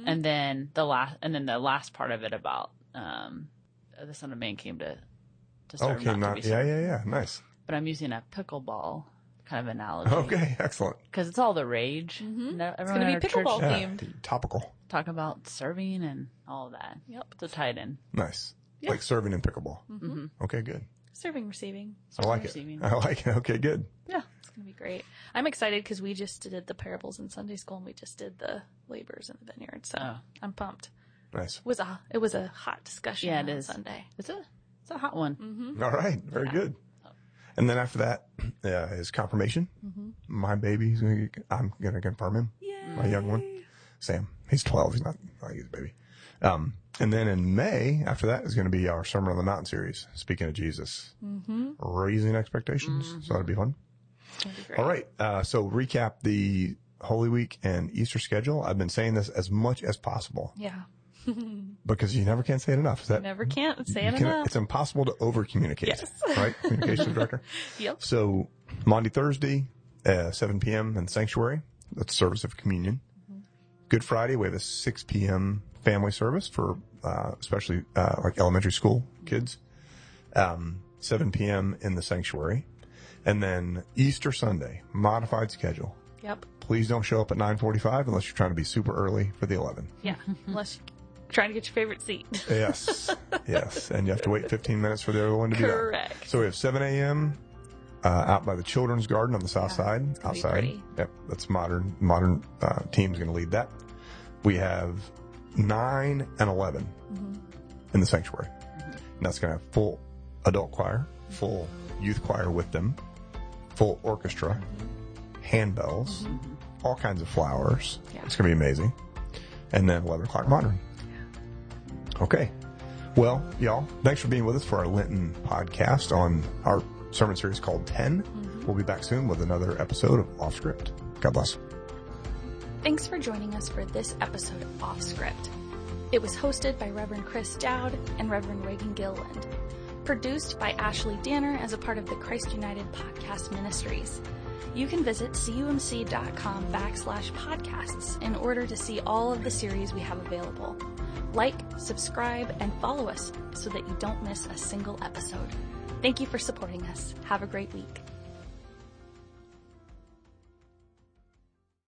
and then the last, and then the last part of it about um, the Son of Man came to to serve, Okay, not, not, to be yeah, served. yeah, yeah. Nice. But I'm using a pickleball kind of analogy. Okay, excellent. Because it's all the rage. Mhm. No- It's gonna be our church pickleball Yeah, themed. topical. talk about serving and all of that. Yep. To tie it in. Nice. Yeah. Like serving in pickleball. Mhm. Okay, good. Serving, receiving. I like it. receiving. I like it. Okay, good. Yeah. It's gonna be great. I'm excited because we just did the parables in Sunday school and we just did the labors in the vineyard. So Oh. I'm pumped. Nice. It was a it was a hot discussion. Yeah, it on is. Sunday. It's a it's a hot one. Mm-hmm. All right, very good. And then after that uh, is confirmation. Mm-hmm. My baby, gonna. Get, I'm gonna confirm him. Yeah. My young one. Sam. He's 12. He's not, like he's a baby. Um, and then in May, after that is going to be our Sermon on the Mountain series. Speaking of Jesus, mm-hmm. raising expectations. Mm-hmm. So that'll be fun. All right. Uh, so recap the Holy Week and Easter schedule. I've been saying this as much as possible Yeah. because you never can say it enough. Is that Never can't say it can- enough. It's impossible to over communicate. Yes. Right? Communications director. Yep. So Maundy, Thursday, uh, 7 p.m. in the sanctuary. That's service of communion. Good Friday, we have a 6 p.m. family service for, uh, especially, uh, like elementary school kids. Um, 7 p.m. in the sanctuary. And then Easter Sunday, modified schedule. Yep. Please don't show up at 945 unless you're trying to be super early for the 11. Yeah. Unless you're trying to get your favorite seat. Yes. yes. And you have to wait 15 minutes for the other one to be done. Correct. So we have 7 a.m. Uh, out by the children's garden on the south Yeah, side. it's gonna be Outside. Yep. That's modern. Modern uh, team's going to lead that. We have 9 and 11 Mm-hmm. in the sanctuary. And that's going to have full adult choir, full youth choir with them, full orchestra, handbells, all kinds of flowers. Mm-hmm. Yeah. It's going to be amazing. And then 11 o'clock modern. Okay. Well, y'all, thanks for being with us for our Lenten podcast on our sermon series called 10. We'll be back soon with another episode of Off Script. God bless. Thanks for joining us for this episode of Off Script. It was hosted by Reverend Chris Dowd and Reverend Raegan Gilliland. Produced by Ashley Danner as a part of the Christ United Podcast Ministries. You can visit cumc.com backslash podcasts in order to see all of the series we have available. Like, subscribe, and follow us so that you don't miss a single episode. Thank you for supporting us. Have a great week.